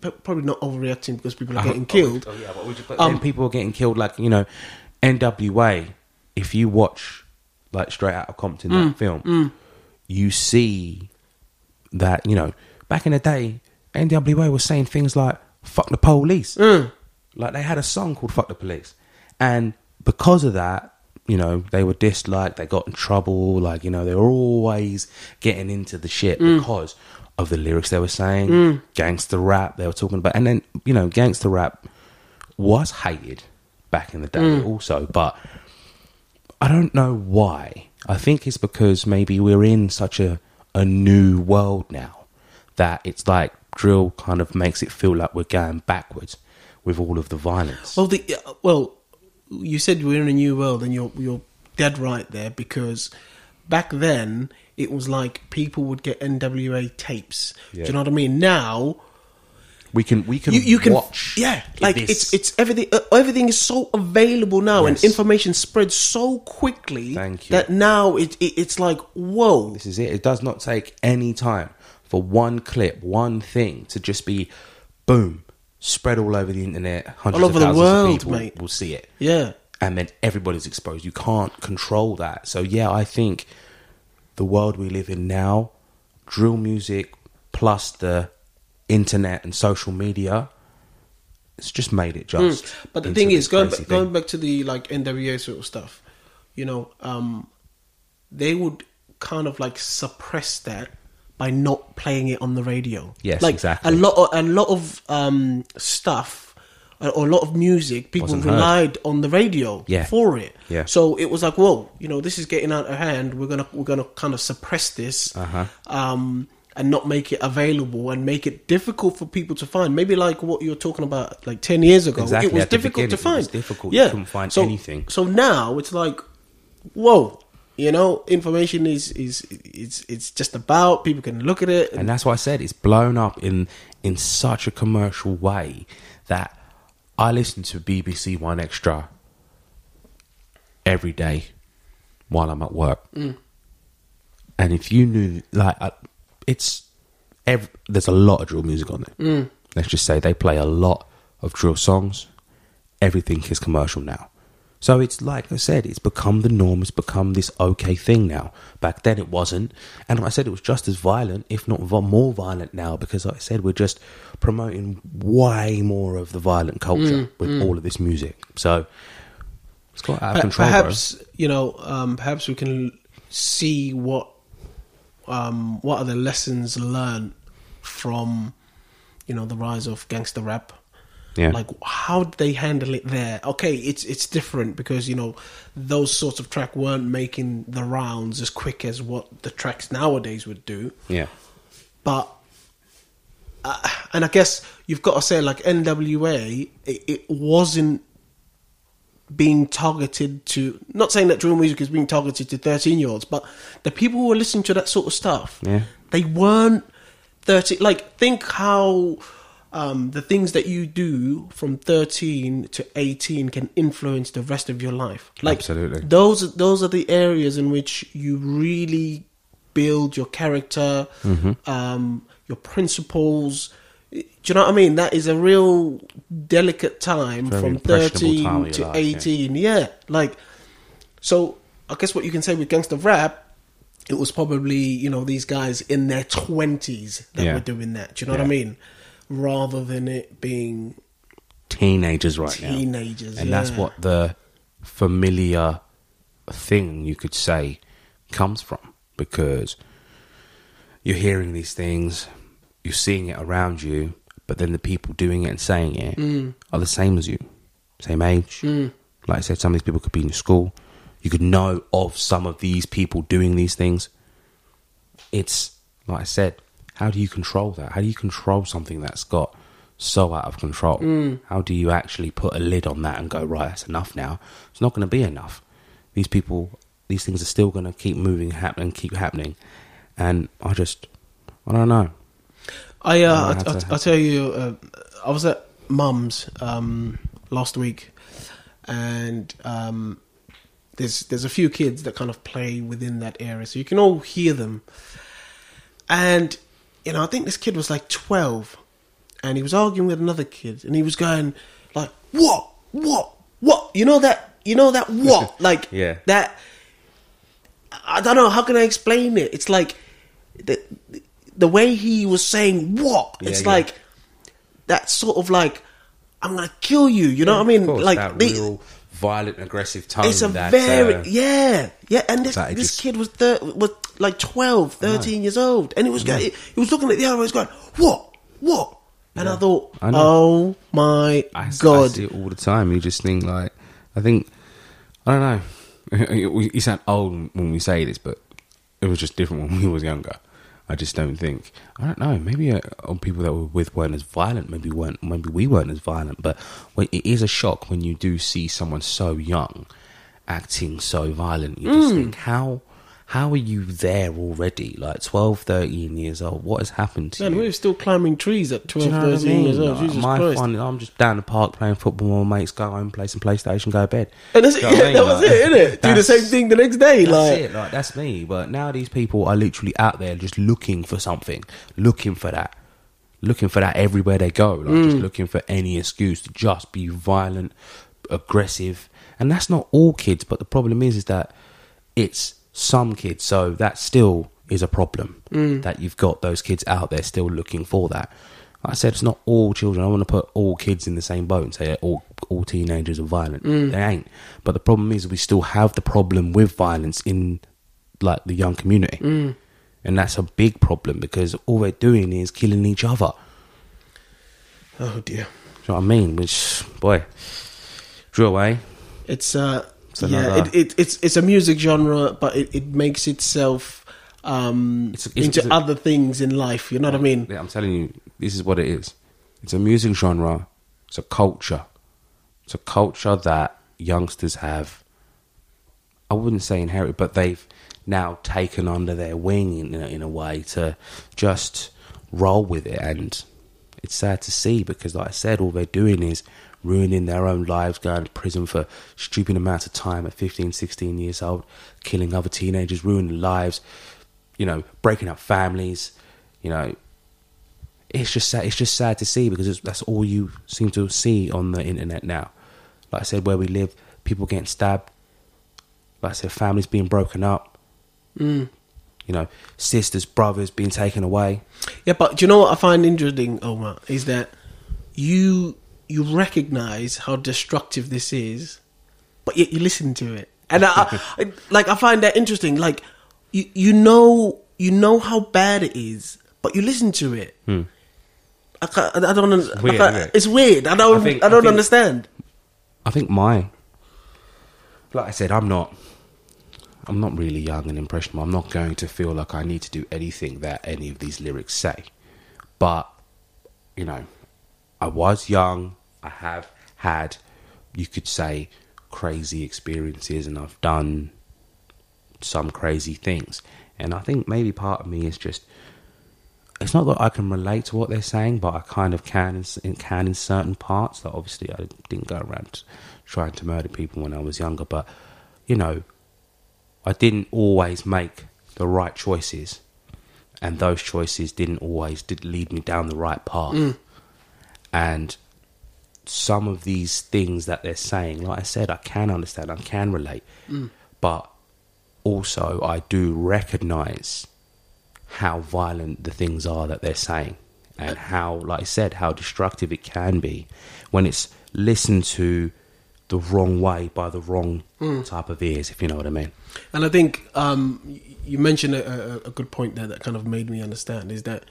probably not overreacting because people are getting killed? Oh, yeah, but, we just, but Um, people are getting killed. Like you know, NWA. If you watch like Straight Out of Compton Mm, that film, you see that you know back in the day, NWA was saying things like "fuck the police." Mm. Like they had a song called "Fuck the Police," and because of that, you know, they were disliked. They got in trouble. Like you know, they were always getting into the shit Mm. because of the lyrics they were saying, gangster rap they were talking about, and then you know, gangster rap was hated back in the day Mm. also, but I don't know why. I think it's because maybe we're in such a a new world now that it's like drill kind of makes it feel like we're going backwards with all of the violence. Well, the uh, well, you said we're in a new world, and you're you're dead right there because back then it was like people would get NWA tapes. Do you know what I mean? Now we can we can you, you can watch. yeah like this. it's it's everything uh, everything is so available now and information spreads so quickly Thank you. that now it, it it's like whoa This is it. It does not take any time for one clip, one thing to just be boom, spread all over the internet. Hundreds All over of the thousands world, of people mate. will see it. yeah And then everybody's exposed. You can't control that. So yeah, I think the world we live in now, drill music plus the internet and social media, it's just made it just. Mm. But the thing is, going back, going back to the like NWA sort of stuff, you know, um, they would kind of like suppress that by not playing it on the radio. Yes, like exactly. A lot, of, a lot of um, stuff or a lot of music, people Wasn't heard. relied on the radio Yeah. for it. Yeah. So it was like, whoa, you know, this is getting out of hand. We're gonna we're gonna kind of suppress this. Uh-huh. Um, and not make it available and make it difficult for people to find. Maybe like what you were talking about like 10 years ago. Exactly, It was at difficult to beginning, it find. was difficult. You couldn't find so, anything. So now it's like, whoa, you know, information is is it's it's just about people can look at it. And, and that's why I said it's blown up in in such a commercial way that I listen to BBC 1Xtra every day while I'm at work. Mm. And if you knew, like, it's ev- there's a lot of drill music on there. Mm. Let's just say they play a lot of drill songs. Everything is commercial now. So it's like I said, it's become the norm. It's become this okay thing now. Back then it wasn't, and I said it was just as violent, if not more violent now, because like I said we're just promoting way more of the violent culture with all of this music. So it's got out of control, perhaps you know, um, perhaps we can see what um, what are the lessons learned from you know the rise of gangster rap. Yeah. Like how did they handle it there? Okay, it's it's different because you know those sorts of track weren't making the rounds as quick as what the tracks nowadays would do. Yeah, But uh, and I guess you've got to say like NWA, it, it wasn't being targeted to. Not saying that drill music is being targeted to thirteen year olds, but the people who were listening to that sort of stuff, Yeah. they weren't 30 Like think how. Um, the things that you do from 13 to 18 can influence the rest of your life. Like Absolutely. those those are the areas in which you really build your character, Mm-hmm. um, your principles. Do you know what I mean? That is a real delicate time Very from thirteen time to your life, yeah. eighteen. Yeah. like so. I guess what you can say with gangster rap, it was probably you know these guys in their twenties that Yeah. were doing that. Do you know what I mean? Rather than it being teenagers right now. teenagers, and that's what the familiar thing you could say comes from. Because you're hearing these things you're seeing it around you but then the people doing it and saying it Mm. are the same as you. Same age. Like i said some of these people could be in school. You could know of some of these people doing these things. It's like i said how do you control that? How do you control something that's got so out of control? How do you actually put a lid on that and go right that's enough now. It's not going to be enough. These people these things are still going to keep moving happen keep happening. And i just i don't know. I uh, I I, I, I tell you, uh, I was at Mum's um, last week, and um, there's there's a few kids that kind of play within that area, so you can all hear them. And you know, I think this kid was like twelve, and he was arguing with another kid, and he was going like, "What? What? What? You know that? You know that? What? like Yeah. that." I don't know how can I explain it. It's like the the way he was saying what. Yeah, it's yeah. like that sort of like I'm gonna kill you. You know what I mean? Course, like that the- real violent aggressive tone it's a that, very uh, yeah yeah. And this this just- kid was thir- was like 12, 13 years old, and he was going, he was looking at the other. He was going what what. And I thought, I oh my I, s- I god! see it all the time. You just think like, I think, I don't know. You sound old when we say this, but it was just different when we was younger. I just don't think. I don't know. Maybe uh, on people that were with weren't as violent. Maybe weren't. Maybe we weren't as violent. But it is a shock when you do see someone so young acting so violent. You just think how. How are you there already? Like 12, 13 years old. What has happened to you? Man, you? we were still climbing trees at Do 12, you know what I 13 years old. Like, Jesus my Christ. fun, I'm just down the park playing football with my mates, go home, play some PlayStation, go to bed. And that's, Do you know what I mean? that was Like, it, innit? Do the same thing the next day. That's like, it. Like that's me. But now these people are literally out there just looking for something, looking for that, looking for that everywhere they go. Like Mm. just looking for any excuse to just be violent, aggressive, and that's not all kids. But the problem is, is that it's some kids. So that still is a problem Mm. that you've got those kids out there still looking for that. Like I said it's not all children. I want to put all kids in the same boat and say all all teenagers are violent. Mm. They ain't. But the problem is we still have the problem with violence in like the young community, Mm. and that's a big problem because all they're doing is killing each other. oh dear. Do you know what I mean? Which boy, drill eh? It's uh It's yeah, another- it, it, it's it's a music genre, but it, it makes itself um It's it's- into it's a- other things in life. You know what I mean? Yeah, I'm telling you, this is what it is. It's a music genre. It's a culture. It's a culture that youngsters have. I wouldn't say inherited, but they've now taken under their wing in a, in a way to just roll with it, and it's sad to see because, like I said, all they're doing is ruining their own lives, going to prison for stupid amounts of time at 15, 16 years old, killing other teenagers, ruining lives, you know, breaking up families, you know, it's just sad. It's just sad to see because it's, that's all you seem to see on the internet now. Like I said, where we live, people getting stabbed. Like I said, families being broken up. Mm. You know, sisters, brothers being taken away. Yeah, but do you know what I find interesting, Omar, is that you you recognize how destructive this is, but yet you listen to it, and I, I like I find that interesting. Like you you know you know how bad it is, but you listen to it. I, can't, I don't. It's Hmm. weird, isn't it? It's weird. I don't. I, I don't I think- understand. I think my, like I said, I'm not, I'm not really young and impressionable. I'm not going to feel like I need to do anything that any of these lyrics say. But, you know, I was young. I have had, you could say, crazy experiences, and I've done some crazy things. And I think maybe part of me is just it's not that I can relate to what they're saying, but I kind of can in, can in certain parts. Like obviously, I didn't go around trying to murder people when I was younger, but you know, I didn't always make the right choices, and those choices didn't always did lead me down the right path. Mm. And some of these things that they're saying, like I said, I can understand, I can relate, mm. but also I do recognize how violent the things are that they're saying and uh, how like i said how destructive it can be when it's listened to the wrong way by the wrong mm. type of ears if you know what i mean. And I think um, you mentioned a, a, a good point there that kind of made me understand is that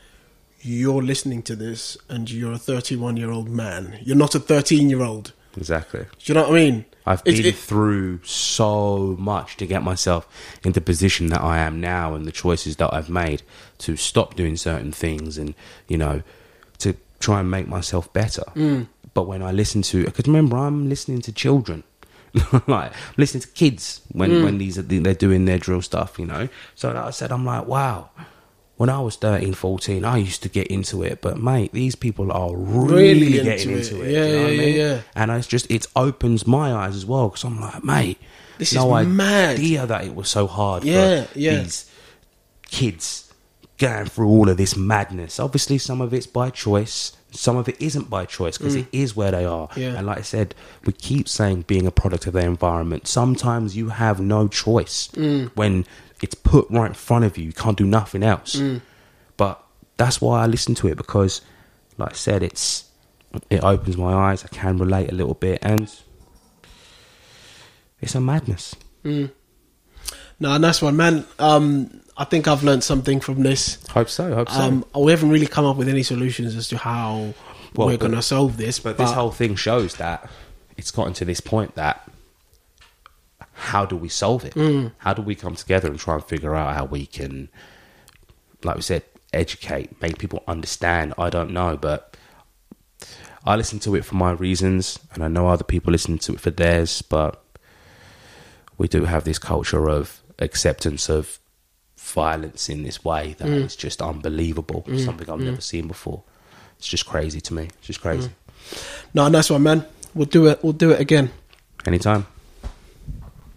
you're listening to this and you're a 31 year old man. You're not a 13 year old. exactly. Do you know what I mean? i've been it- through so much to get myself into the position that i am now and the choices that i've made to stop doing certain things and you know to try and make myself better. Mm. But when i listen to because remember i'm listening to children. Like listening to kids when mm. when these are they're doing their drill stuff you know. So like i said i'm like wow when I was 13, 14, I used to get into it, but mate, these people are really, Really getting into into it. it. Yeah, you know what I yeah, mean? yeah, yeah. And it's just, it opens my eyes as well, because I'm like, mate, This no is mad. idea that it was so hard Yeah, for yeah. these kids going through all of this madness. Obviously, some of it's by choice, some of it isn't by choice because it is where they are. Mm. Yeah. And like I said, we keep saying being a product of their environment. Sometimes you have no choice Mm. when it's put right in front of you. You can't do nothing else. Mm. But that's why I listen to it because, like I said, it's it opens my eyes. I can relate a little bit, and it's a madness. No, and that's one, man. Um, I think I've learned something from this. Hope so. Hope so. Um, we haven't really come up with any solutions as to how Well, we're going to solve this. But this whole thing shows that it's gotten to this point that how do we solve it? Mm. How do we come together and try and figure out how we can, like we said, educate, make people understand. I don't know, but I listen to it for my reasons, and I know other people listen to it for theirs. But we do have this culture of acceptance of violence in this way that mm. is just unbelievable. Mm. Something I've never seen before. It's just crazy to me. It's just crazy. No, nice one, man. We'll do it. We'll do it again. Anytime.